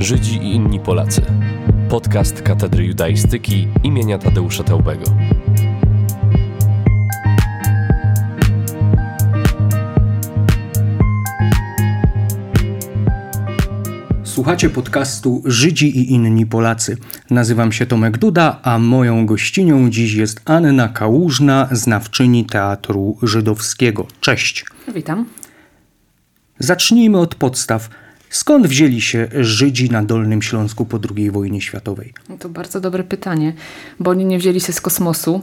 Żydzi i inni Polacy. Podcast Katedry Judaistyki imienia Tadeusza Teubego. Słuchacie podcastu Żydzi i inni Polacy. Nazywam się Tomek Duda, a moją gościnią dziś jest Anna Kałużna, znawczyni Teatru Żydowskiego. Cześć. Witam. Zacznijmy od podstaw. Skąd wzięli się Żydzi na Dolnym Śląsku po II wojnie światowej? No to bardzo dobre pytanie, bo oni nie wzięli się z kosmosu,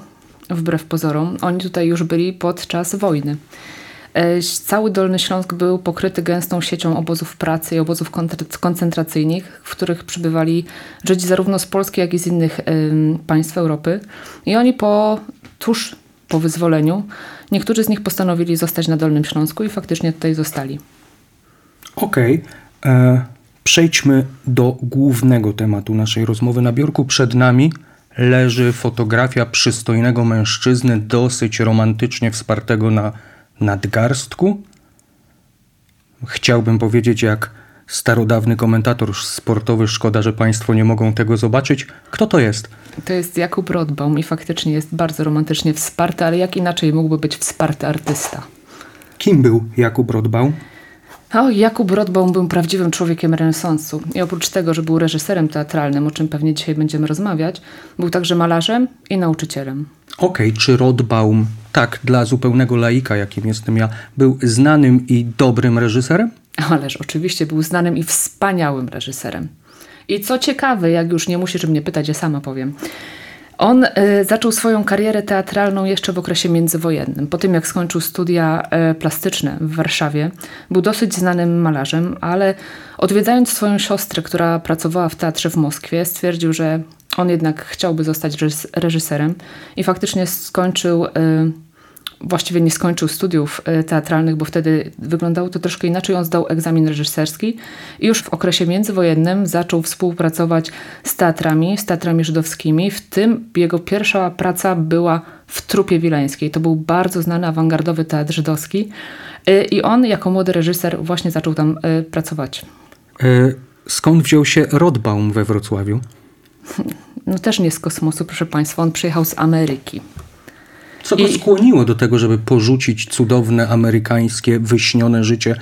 wbrew pozorom. Oni tutaj już byli podczas wojny. E, cały Dolny Śląsk był pokryty gęstą siecią obozów pracy i obozów koncentracyjnych, w których przybywali Żydzi zarówno z Polski, jak i z innych państw Europy. I oni po, tuż po wyzwoleniu, niektórzy z nich postanowili zostać na Dolnym Śląsku i faktycznie tutaj zostali. Okej. Okay. E, przejdźmy do głównego tematu naszej rozmowy. Na biurku przed nami leży fotografia przystojnego mężczyzny, dosyć romantycznie wspartego na nadgarstku. Chciałbym powiedzieć, jak starodawny komentator sportowy, szkoda, że Państwo nie mogą tego zobaczyć. Kto to jest? To jest Jakub Rodbaum i faktycznie jest bardzo romantycznie wsparty, ale jak inaczej mógłby być wsparty artysta? Kim był Jakub Rodbaum? O, Jakub Rodbaum był prawdziwym człowiekiem renesansu i oprócz tego, że był reżyserem teatralnym, o czym pewnie dzisiaj będziemy rozmawiać, był także malarzem i nauczycielem. Okej, okay, czy Rodbaum, tak dla zupełnego laika, jakim jestem ja, był znanym i dobrym reżyserem? Ależ oczywiście był znanym i wspaniałym reżyserem. I co ciekawe, jak już nie musisz mnie pytać, ja sama powiem. On y, zaczął swoją karierę teatralną jeszcze w okresie międzywojennym. Po tym, jak skończył studia y, plastyczne w Warszawie, był dosyć znanym malarzem, ale odwiedzając swoją siostrę, która pracowała w teatrze w Moskwie, stwierdził, że on jednak chciałby zostać reżyserem i faktycznie skończył. Właściwie nie skończył studiów e, teatralnych, bo wtedy wyglądało to troszkę inaczej. On zdał egzamin reżyserski i już w okresie międzywojennym zaczął współpracować z teatrami, z teatrami żydowskimi. W tym jego pierwsza praca była w Trupie Wileńskiej. To był bardzo znany awangardowy teatr żydowski e, i on jako młody reżyser właśnie zaczął tam e, pracować. Skąd wziął się Rodbaum we Wrocławiu? No też nie z kosmosu, proszę Państwa. On przyjechał z Ameryki. Co go I... skłoniło do tego, żeby porzucić cudowne amerykańskie, wyśnione życie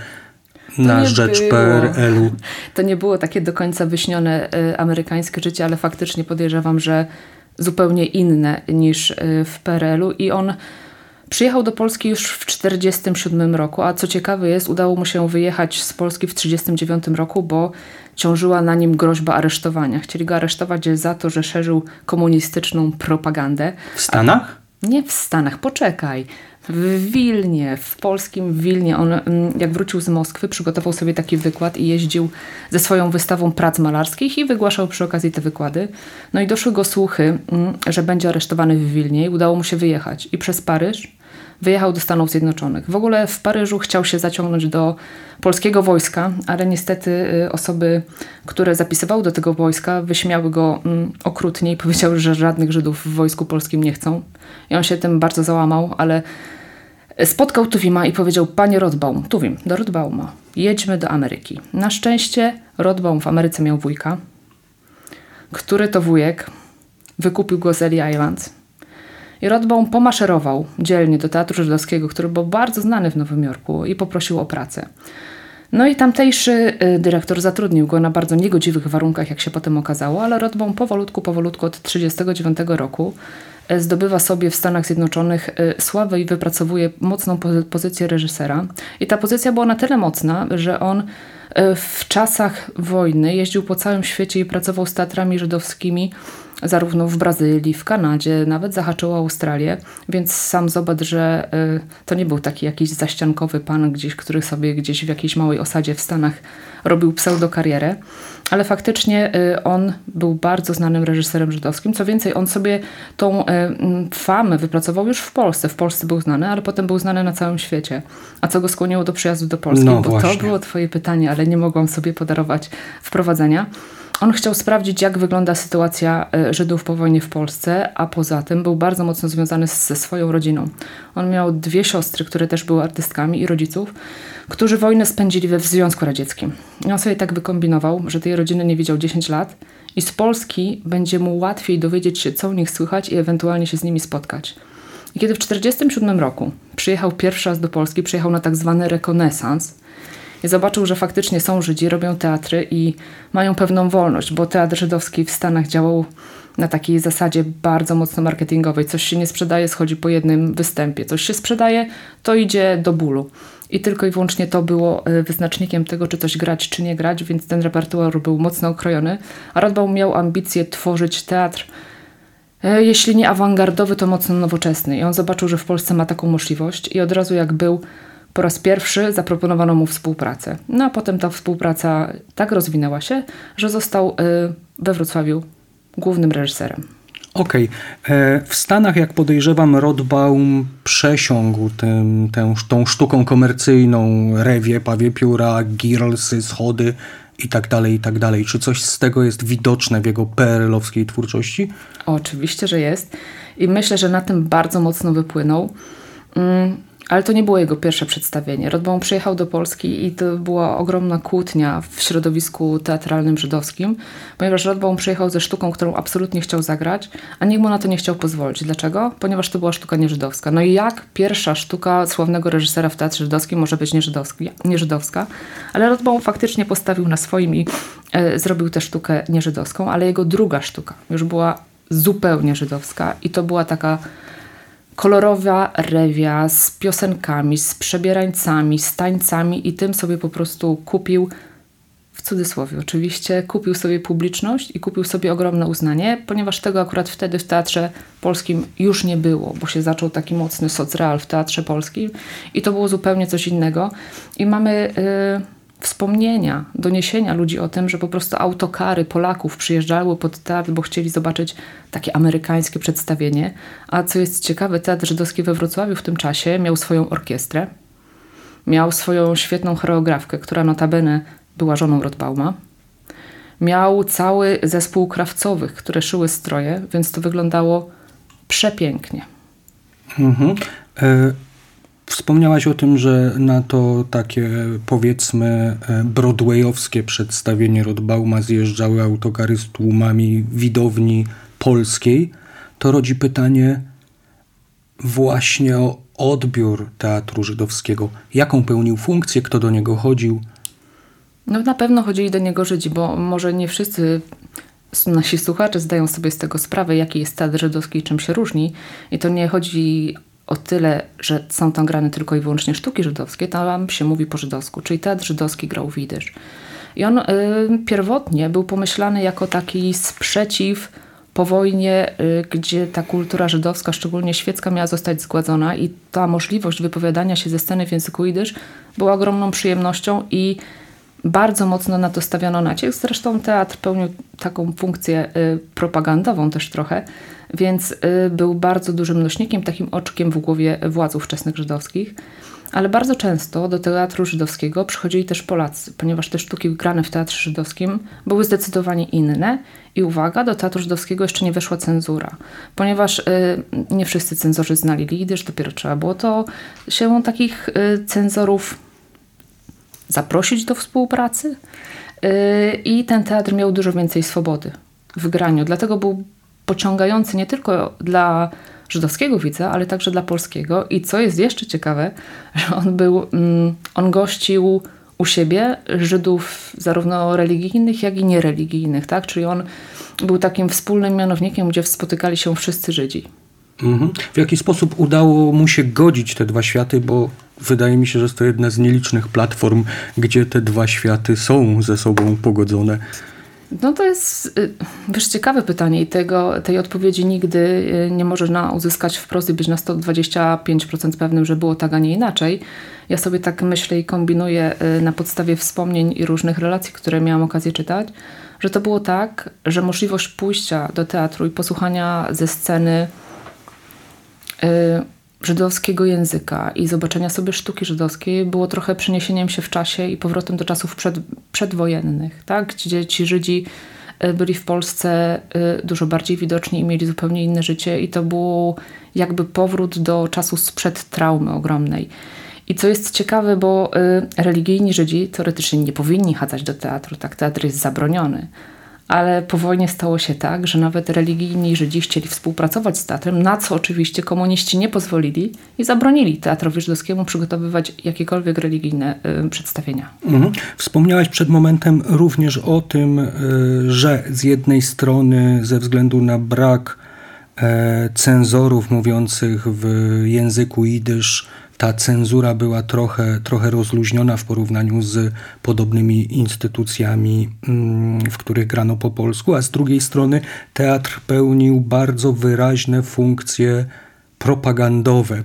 na rzecz PRL-u? To nie było takie do końca wyśnione y, amerykańskie życie, ale faktycznie podejrzewam, że zupełnie inne niż y, w PRL-u i on Przyjechał do Polski już w 1947 roku, a co ciekawe jest, udało mu się wyjechać z Polski w 1939 roku, bo ciążyła na nim groźba aresztowania. Chcieli go aresztować za to, że szerzył komunistyczną propagandę. W Stanach? Nie w Stanach, poczekaj. W Wilnie, w polskim Wilnie, on mm, jak wrócił z Moskwy, przygotował sobie taki wykład i jeździł ze swoją wystawą prac malarskich i wygłaszał przy okazji te wykłady. No i doszły go słuchy, mm, że będzie aresztowany w Wilnie i udało mu się wyjechać. I przez Paryż wyjechał do Stanów Zjednoczonych. W ogóle w Paryżu chciał się zaciągnąć do polskiego wojska, ale niestety y, osoby, które zapisywały do tego wojska, wyśmiały go mm, okrutnie i powiedziały, że żadnych Żydów w wojsku polskim nie chcą. I on się tym bardzo załamał, ale spotkał Tuwima i powiedział, panie Rodbaum, Tuwim, do Rodbauma, jedźmy do Ameryki. Na szczęście Rodbaum w Ameryce miał wujka, który to wujek wykupił go z Ellie Island i Rodbaum pomaszerował dzielnie do Teatru Żydowskiego, który był bardzo znany w Nowym Jorku i poprosił o pracę. No i tamtejszy y, dyrektor zatrudnił go na bardzo niegodziwych warunkach, jak się potem okazało, ale Rodbaum powolutku, powolutku od 1939 roku y, zdobywa sobie w Stanach Zjednoczonych y, sławę i wypracowuje mocną pozycję reżysera. I ta pozycja była na tyle mocna, że on w czasach wojny jeździł po całym świecie i pracował z teatrami żydowskimi zarówno w Brazylii, w Kanadzie, nawet zahaczyło Australię, więc sam zobacz, że y, to nie był taki jakiś zaściankowy pan gdzieś, który sobie gdzieś w jakiejś małej osadzie w Stanach robił pseudokarierę, ale faktycznie y, on był bardzo znanym reżyserem żydowskim. Co więcej, on sobie tą y, famę wypracował już w Polsce. W Polsce był znany, ale potem był znany na całym świecie. A co go skłoniło do przyjazdu do Polski? No, Bo właśnie. to było twoje pytanie, ale nie mogłam sobie podarować wprowadzenia. On chciał sprawdzić, jak wygląda sytuacja e, Żydów po wojnie w Polsce, a poza tym był bardzo mocno związany ze swoją rodziną. On miał dwie siostry, które też były artystkami i rodziców, którzy wojnę spędzili we Związku Radzieckim. I on sobie tak wykombinował, że tej rodziny nie widział 10 lat i z Polski będzie mu łatwiej dowiedzieć się, co u nich słychać i ewentualnie się z nimi spotkać. I kiedy w 1947 roku przyjechał pierwszy raz do Polski, przyjechał na tak zwany rekonesans zobaczył, że faktycznie są Żydzi, robią teatry i mają pewną wolność, bo teatr żydowski w Stanach działał na takiej zasadzie bardzo mocno marketingowej. Coś się nie sprzedaje, schodzi po jednym występie. Coś się sprzedaje, to idzie do bólu. I tylko i wyłącznie to było e, wyznacznikiem tego, czy coś grać, czy nie grać, więc ten repertuar był mocno okrojony. A Radbaum miał ambicje tworzyć teatr, e, jeśli nie awangardowy, to mocno nowoczesny. I on zobaczył, że w Polsce ma taką możliwość i od razu jak był po raz pierwszy zaproponowano mu współpracę. No a potem ta współpraca tak rozwinęła się, że został e, we Wrocławiu głównym reżyserem. Okej. Okay. W Stanach, jak podejrzewam, Rodbaum przesiągł tym, tę, tą sztuką komercyjną, rewie, pawie pióra, girlsy, schody i tak dalej, i tak dalej. Czy coś z tego jest widoczne w jego PRL-owskiej twórczości? Oczywiście, że jest. I myślę, że na tym bardzo mocno wypłynął. Mm, ale to nie było jego pierwsze przedstawienie. Rodbaum przyjechał do Polski i to była ogromna kłótnia w środowisku teatralnym żydowskim, ponieważ Rodbaum przyjechał ze sztuką, którą absolutnie chciał zagrać, a nikt mu na to nie chciał pozwolić. Dlaczego? Ponieważ to była sztuka nieżydowska. No i jak pierwsza sztuka sławnego reżysera w teatrze żydowskim może być nieżydowska? Ale Rodbaum faktycznie postawił na swoim i e, zrobił tę sztukę nieżydowską, ale jego druga sztuka już była zupełnie żydowska i to była taka kolorowa rewia z piosenkami, z przebierańcami, z tańcami i tym sobie po prostu kupił, w cudzysłowie oczywiście, kupił sobie publiczność i kupił sobie ogromne uznanie, ponieważ tego akurat wtedy w teatrze polskim już nie było, bo się zaczął taki mocny socreal w teatrze polskim i to było zupełnie coś innego. I mamy... Yy, wspomnienia, doniesienia ludzi o tym, że po prostu autokary Polaków przyjeżdżały pod teatr, bo chcieli zobaczyć takie amerykańskie przedstawienie. A co jest ciekawe, Teatr Żydowski we Wrocławiu w tym czasie miał swoją orkiestrę, miał swoją świetną choreografkę, która notabene była żoną Rotbauma. Miał cały zespół krawcowych, które szyły stroje, więc to wyglądało przepięknie. Mhm. E Wspomniałaś o tym, że na to takie powiedzmy e, broadwayowskie przedstawienie Rodbauma zjeżdżały autokary z tłumami widowni polskiej. To rodzi pytanie właśnie o odbiór teatru żydowskiego. Jaką pełnił funkcję, kto do niego chodził? No na pewno chodzili do niego Żydzi, bo może nie wszyscy nasi słuchacze zdają sobie z tego sprawę, jaki jest teatr żydowski i czym się różni. I to nie chodzi o tyle, że są tam grane tylko i wyłącznie sztuki żydowskie, tam się mówi po żydowsku, czyli teatr żydowski grał w jidysz. I on y, pierwotnie był pomyślany jako taki sprzeciw po wojnie, y, gdzie ta kultura żydowska, szczególnie świecka, miała zostać zgładzona i ta możliwość wypowiadania się ze sceny w języku jidysz była ogromną przyjemnością i bardzo mocno na to stawiono nacisk. Zresztą teatr pełnił taką funkcję y, propagandową też trochę, więc y, był bardzo dużym nośnikiem, takim oczkiem w głowie władz ówczesnych żydowskich. Ale bardzo często do teatru żydowskiego przychodzili też Polacy, ponieważ te sztuki grane w teatrze żydowskim były zdecydowanie inne. I uwaga, do teatru żydowskiego jeszcze nie weszła cenzura, ponieważ y, nie wszyscy cenzorzy znali lidyż, dopiero trzeba było to się takich cenzorów zaprosić do współpracy. Y, I ten teatr miał dużo więcej swobody w graniu, dlatego był pociągający nie tylko dla żydowskiego widza, ale także dla polskiego. I co jest jeszcze ciekawe, że on był, mm, on gościł u siebie Żydów zarówno religijnych, jak i niereligijnych, tak? Czyli on był takim wspólnym mianownikiem, gdzie spotykali się wszyscy Żydzi. Mhm. W jaki sposób udało mu się godzić te dwa światy, bo wydaje mi się, że jest to jedna z nielicznych platform, gdzie te dwa światy są ze sobą pogodzone. No to jest y, wiesz, ciekawe pytanie i tego, tej odpowiedzi nigdy y, nie można uzyskać wprost i być na 125% pewnym, że było tak, a nie inaczej. Ja sobie tak myślę i kombinuję y, na podstawie wspomnień i różnych relacji, które miałam okazję czytać, że to było tak, że możliwość pójścia do teatru i posłuchania ze sceny żydowskiego języka i zobaczenia sobie sztuki żydowskiej było trochę przeniesieniem się w czasie i powrotem do czasów przed, przedwojennych, tak? gdzie ci Żydzi y, byli w Polsce y, dużo bardziej widoczni i mieli zupełnie inne życie i to było jakby powrót do czasu sprzed traumy ogromnej. I co jest ciekawe, bo religijni Żydzi teoretycznie nie powinni chadzać do teatru, tak teatr jest zabroniony ale po wojnie stało się tak, że nawet religijni Żydzi chcieli współpracować z teatrem, na co oczywiście komuniści nie pozwolili i zabronili teatrowi żydowskiemu przygotowywać jakiekolwiek religijne y, przedstawienia. Mhm. Wspomniałaś przed momentem również o tym, y, że z jednej strony ze względu na brak y, cenzorów mówiących w języku jidysz, ta cenzura była trochę, trochę rozluźniona w porównaniu z podobnymi instytucjami, mm, w których grano po polsku, a z drugiej strony teatr pełnił bardzo wyraźne funkcje propagandowe.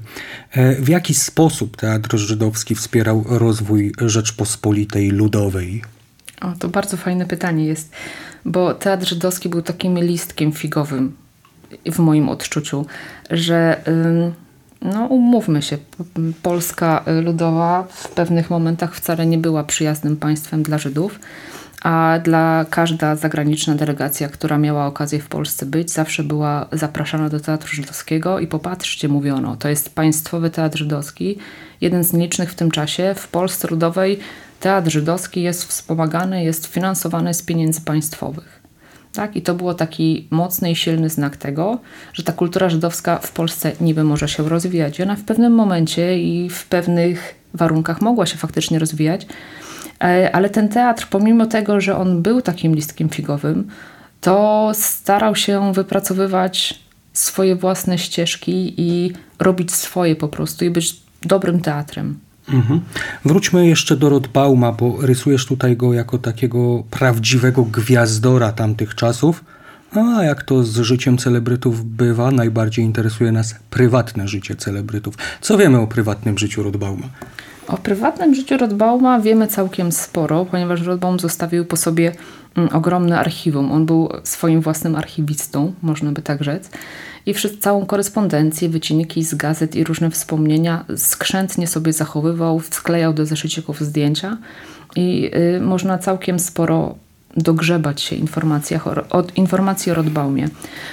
E, w jaki sposób teatr żydowski wspierał rozwój Rzeczpospolitej Ludowej? O, to bardzo fajne pytanie jest, bo teatr żydowski był takim listkiem figowym w moim odczuciu, że. Yy no umówmy się, Polska Ludowa w pewnych momentach wcale nie była przyjaznym państwem dla Żydów, a dla każda zagraniczna delegacja, która miała okazję w Polsce być, zawsze była zapraszana do Teatru Żydowskiego i popatrzcie, mówiono, to jest Państwowy Teatr Żydowski, jeden z nielicznych w tym czasie. W Polsce Ludowej Teatr Żydowski jest wspomagany, jest finansowany z pieniędzy państwowych. Tak? I to było taki mocny i silny znak tego, że ta kultura żydowska w Polsce niby może się rozwijać. Ona w pewnym momencie i w pewnych warunkach mogła się faktycznie rozwijać, e, ale ten teatr, pomimo tego, że on był takim listkiem figowym, to starał się wypracowywać swoje własne ścieżki i robić swoje po prostu i być dobrym teatrem. Mhm. Wróćmy jeszcze do Rodbauma, bo rysujesz tutaj go jako takiego prawdziwego gwiazdora tamtych czasów. A jak to z życiem celebrytów bywa, najbardziej interesuje nas prywatne życie celebrytów. Co wiemy o prywatnym życiu Rodbauma? O prywatnym życiu Rodbauma wiemy całkiem sporo, ponieważ Rodbaum zostawił po sobie mm, ogromne archiwum. On był swoim własnym archiwistą, można by tak rzec i całą korespondencję, wycinki z gazet i różne wspomnienia skrzętnie sobie zachowywał, sklejał do zeszycików zdjęcia i y, można całkiem sporo dogrzebać się informacjach o, o, informacji o Rodbaumie.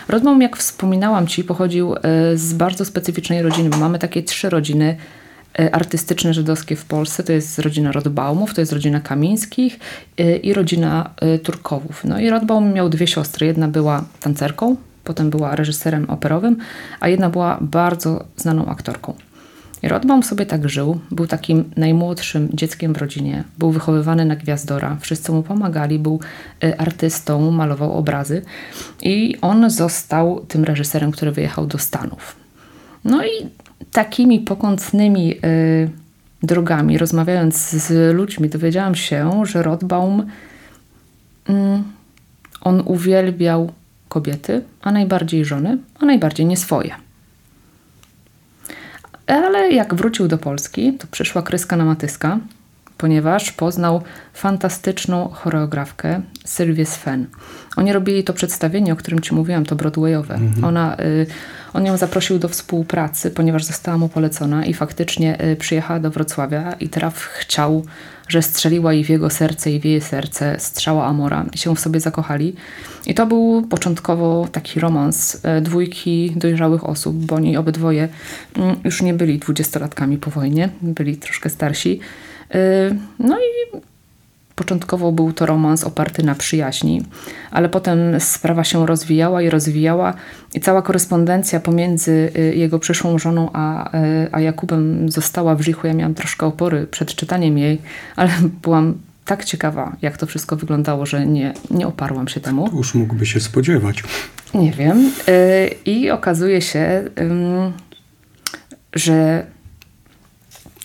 Rodbaum, jak wspominałam Ci, pochodził y, z bardzo specyficznej rodziny, bo mamy takie trzy rodziny y, artystyczne żydowskie w Polsce. To jest rodzina Rodbaumów, to jest rodzina Kamińskich y, i rodzina y, Turkowów. No i Rodbaum miał dwie siostry. Jedna była tancerką, potem była reżyserem operowym, a jedna była bardzo znaną aktorką. Rodbaum sobie tak żył, był takim najmłodszym dzieckiem w rodzinie, był wychowywany na gwiazdora, wszyscy mu pomagali, był y, artystą, malował obrazy. I on został tym reżyserem, który wyjechał do Stanów. No i takimi pokątnymi y, drogami, rozmawiając z ludźmi, dowiedziałam się, że Rodbaum y, on uwielbiał kobiety, a najbardziej żony, a najbardziej nie swoje. Ale jak wrócił do Polski, to przyszła kryska na matyska, ponieważ poznał fantastyczną choreografkę Sylwię Sven. Oni robili to przedstawienie, o którym Ci mówiłam, to Broadwayowe. Mhm. Ona, y, on ją zaprosił do współpracy, ponieważ została mu polecona i faktycznie y, przyjechała do Wrocławia i traf chciał, że strzeliła jej w jego serce i w jej serce strzała Amora i się w sobie zakochali. I to był początkowo taki romans y, dwójki dojrzałych osób, bo oni obydwoje mm, już nie byli dwudziestolatkami po wojnie, byli troszkę starsi. No i Początkowo był to romans oparty na przyjaźni, ale potem sprawa się rozwijała i rozwijała i cała korespondencja pomiędzy y, jego przyszłą żoną a, y, a Jakubem została w Żichu. Ja miałam troszkę opory przed czytaniem jej, ale byłam tak ciekawa, jak to wszystko wyglądało, że nie, nie oparłam się temu. Już mógłby się spodziewać. Nie wiem. Y, I okazuje się, że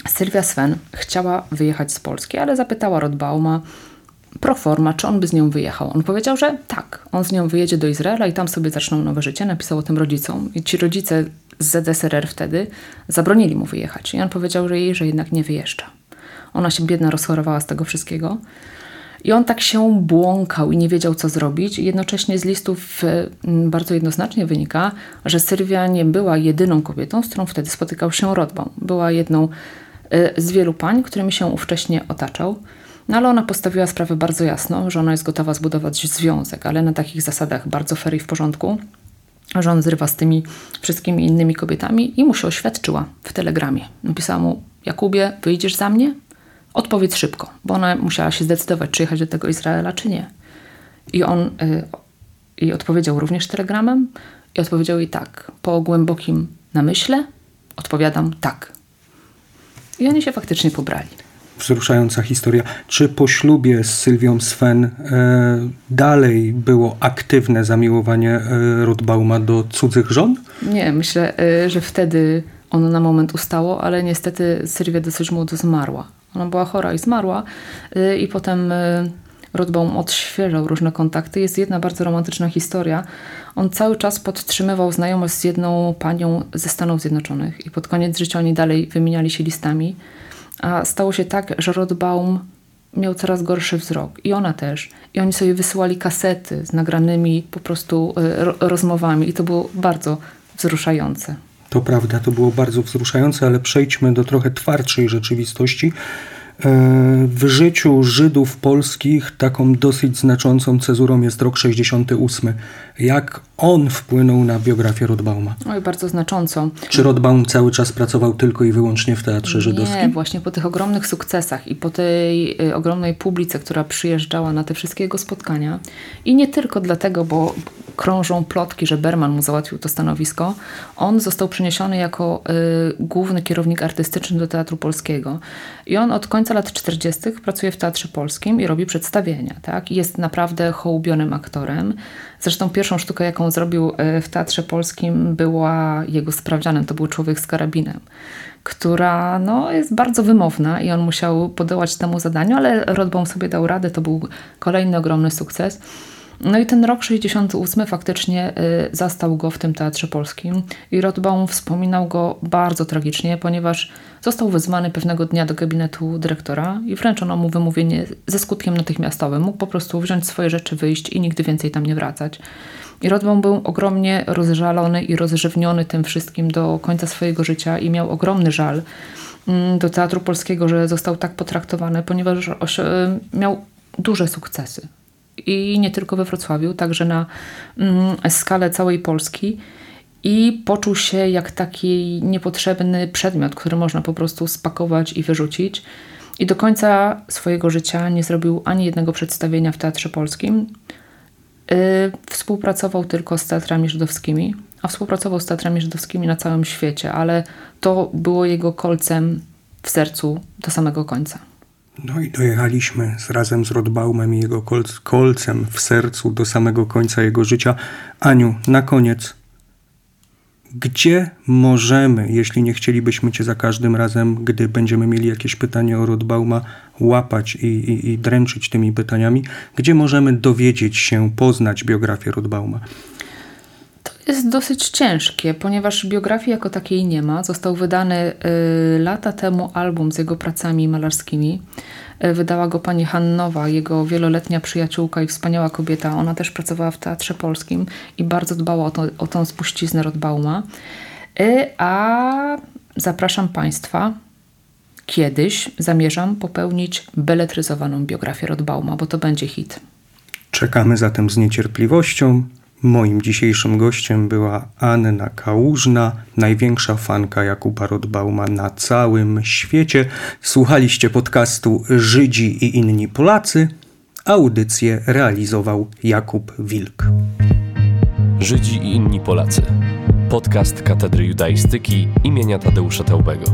Sylwia Sven chciała wyjechać z Polski, ale zapytała Rodbauma pro forma, czy on by z nią wyjechał. On powiedział, że tak, on z nią wyjedzie do Izraela i tam sobie zaczną nowe życie. Napisał o tym rodzicom i ci rodzice z ZSRR wtedy zabronili mu wyjechać. I on powiedział, że jej, że jednak nie wyjeżdża. Ona się biedna rozchorowała z tego wszystkiego. I on tak się błąkał i nie wiedział, co zrobić. Jednocześnie z listów mm, bardzo jednoznacznie wynika, że Sylwia nie była jedyną kobietą, z którą wtedy spotykał się Rodbaum. Była jedną Y, z wielu pań, którymi się ówcześnie otaczał. No ale ona postawiła sprawę bardzo jasno, że ona jest gotowa zbudować związek, ale na takich zasadach bardzo fair i w porządku, że on zrywa z tymi wszystkimi innymi kobietami i mu się oświadczyła w telegramie. Napisała mu, Jakubie, wyjdziesz za mnie? Odpowiedz szybko, bo ona musiała się zdecydować, czy jechać do tego Izraela, czy nie. I on y, i odpowiedział również telegramem i odpowiedział jej tak. Po głębokim namyśle odpowiadam tak. I oni się faktycznie pobrali. Wzruszająca historia. Czy po ślubie z Sylwią Sven e, dalej było aktywne zamiłowanie e, Rotbauma do cudzych żon? Nie, myślę, e, że wtedy ono na moment ustało, ale niestety Sylwia dosyć młodo zmarła. Ona była chora i zmarła e, i potem Rodbaum odświeżał różne kontakty. Jest jedna bardzo romantyczna historia. On cały czas podtrzymywał znajomość z jedną panią ze Stanów Zjednoczonych i pod koniec życia oni dalej wymieniali się listami. A stało się tak, że Rodbaum miał coraz gorszy wzrok i ona też. I oni sobie wysyłali kasety z nagranymi po prostu e, rozmowami i to było bardzo wzruszające. To prawda, to było bardzo wzruszające, ale przejdźmy do trochę twardszej rzeczywistości. E, w życiu Żydów polskich taką dosyć znaczącą cezurą jest rok 68. Jak on wpłynął na biografię Rodbauma? Oj, bardzo znacząco. Czy Rodbaum cały czas pracował tylko i wyłącznie w teatrze żydowskim? Nie, właśnie po tych ogromnych sukcesach i po tej y, ogromnej publice, która przyjeżdżała na te wszystkie jego spotkania i nie tylko dlatego, bo krążą plotki, że Berman mu załatwił to stanowisko, on został przeniesiony jako y, główny kierownik artystyczny do Teatru Polskiego. I on od końca lat 40. pracuje w Teatrze Polskim i robi przedstawienia. Tak? Jest naprawdę hołubionym aktorem. Zresztą pierwszą sztukę, jaką zrobił e, w Teatrze Polskim była jego sprawdzianem, to był Człowiek z karabinem, która no, jest bardzo wymowna i on musiał podołać temu zadaniu, ale Rodbaum sobie dał radę, to był kolejny ogromny sukces. No i ten rok 68 faktycznie y, zastał go w tym Teatrze Polskim i Rothbaum wspominał go bardzo tragicznie, ponieważ został wezwany pewnego dnia do gabinetu dyrektora i wręczono mu wymówienie ze skutkiem natychmiastowym. Mógł po prostu wziąć swoje rzeczy, wyjść i nigdy więcej tam nie wracać. I Rothbaum był ogromnie rozżalony i rozrzewniony tym wszystkim do końca swojego życia i miał ogromny żal mm, do Teatru Polskiego, że został tak potraktowany, ponieważ miał duże sukcesy i nie tylko we Wrocławiu, także na mm, skalę całej Polski. I poczuł się jak taki niepotrzebny przedmiot, który można po prostu spakować i wyrzucić. I do końca swojego życia nie zrobił ani jednego przedstawienia w Teatrze Polskim. Yy, współpracował tylko z teatrami żydowskimi, a współpracował z teatrami żydowskimi na całym świecie, ale to było jego kolcem w sercu do samego końca. No i dojechaliśmy z, razem z Rodbaumem i jego kol kolcem w sercu do samego końca jego życia. Aniu, na koniec, gdzie możemy, jeśli nie chcielibyśmy Cię za każdym razem, gdy będziemy mieli jakieś pytanie o Rodbauma, łapać i, i, i dręczyć tymi pytaniami, gdzie możemy dowiedzieć się, poznać biografię Rodbauma? Jest dosyć ciężkie, ponieważ biografii jako takiej nie ma. Został wydany y, lata temu album z jego pracami malarskimi. Y, wydała go pani Hannowa, jego wieloletnia przyjaciółka i wspaniała kobieta. Ona też pracowała w Teatrze Polskim i bardzo dbała o, to, o tą spuściznę Rodbauma. Y, a zapraszam Państwa, kiedyś zamierzam popełnić beletryzowaną biografię Rodbauma, bo to będzie hit. Czekamy zatem z niecierpliwością. Moim dzisiejszym gościem była Anna Kałużna, największa fanka Jakuba Rodbauma na całym świecie. Słuchaliście podcastu Żydzi i inni Polacy. Audycję realizował Jakub Wilk. Żydzi i inni Polacy. Podcast Katedry Judaistyki imienia Tadeusza Teubego.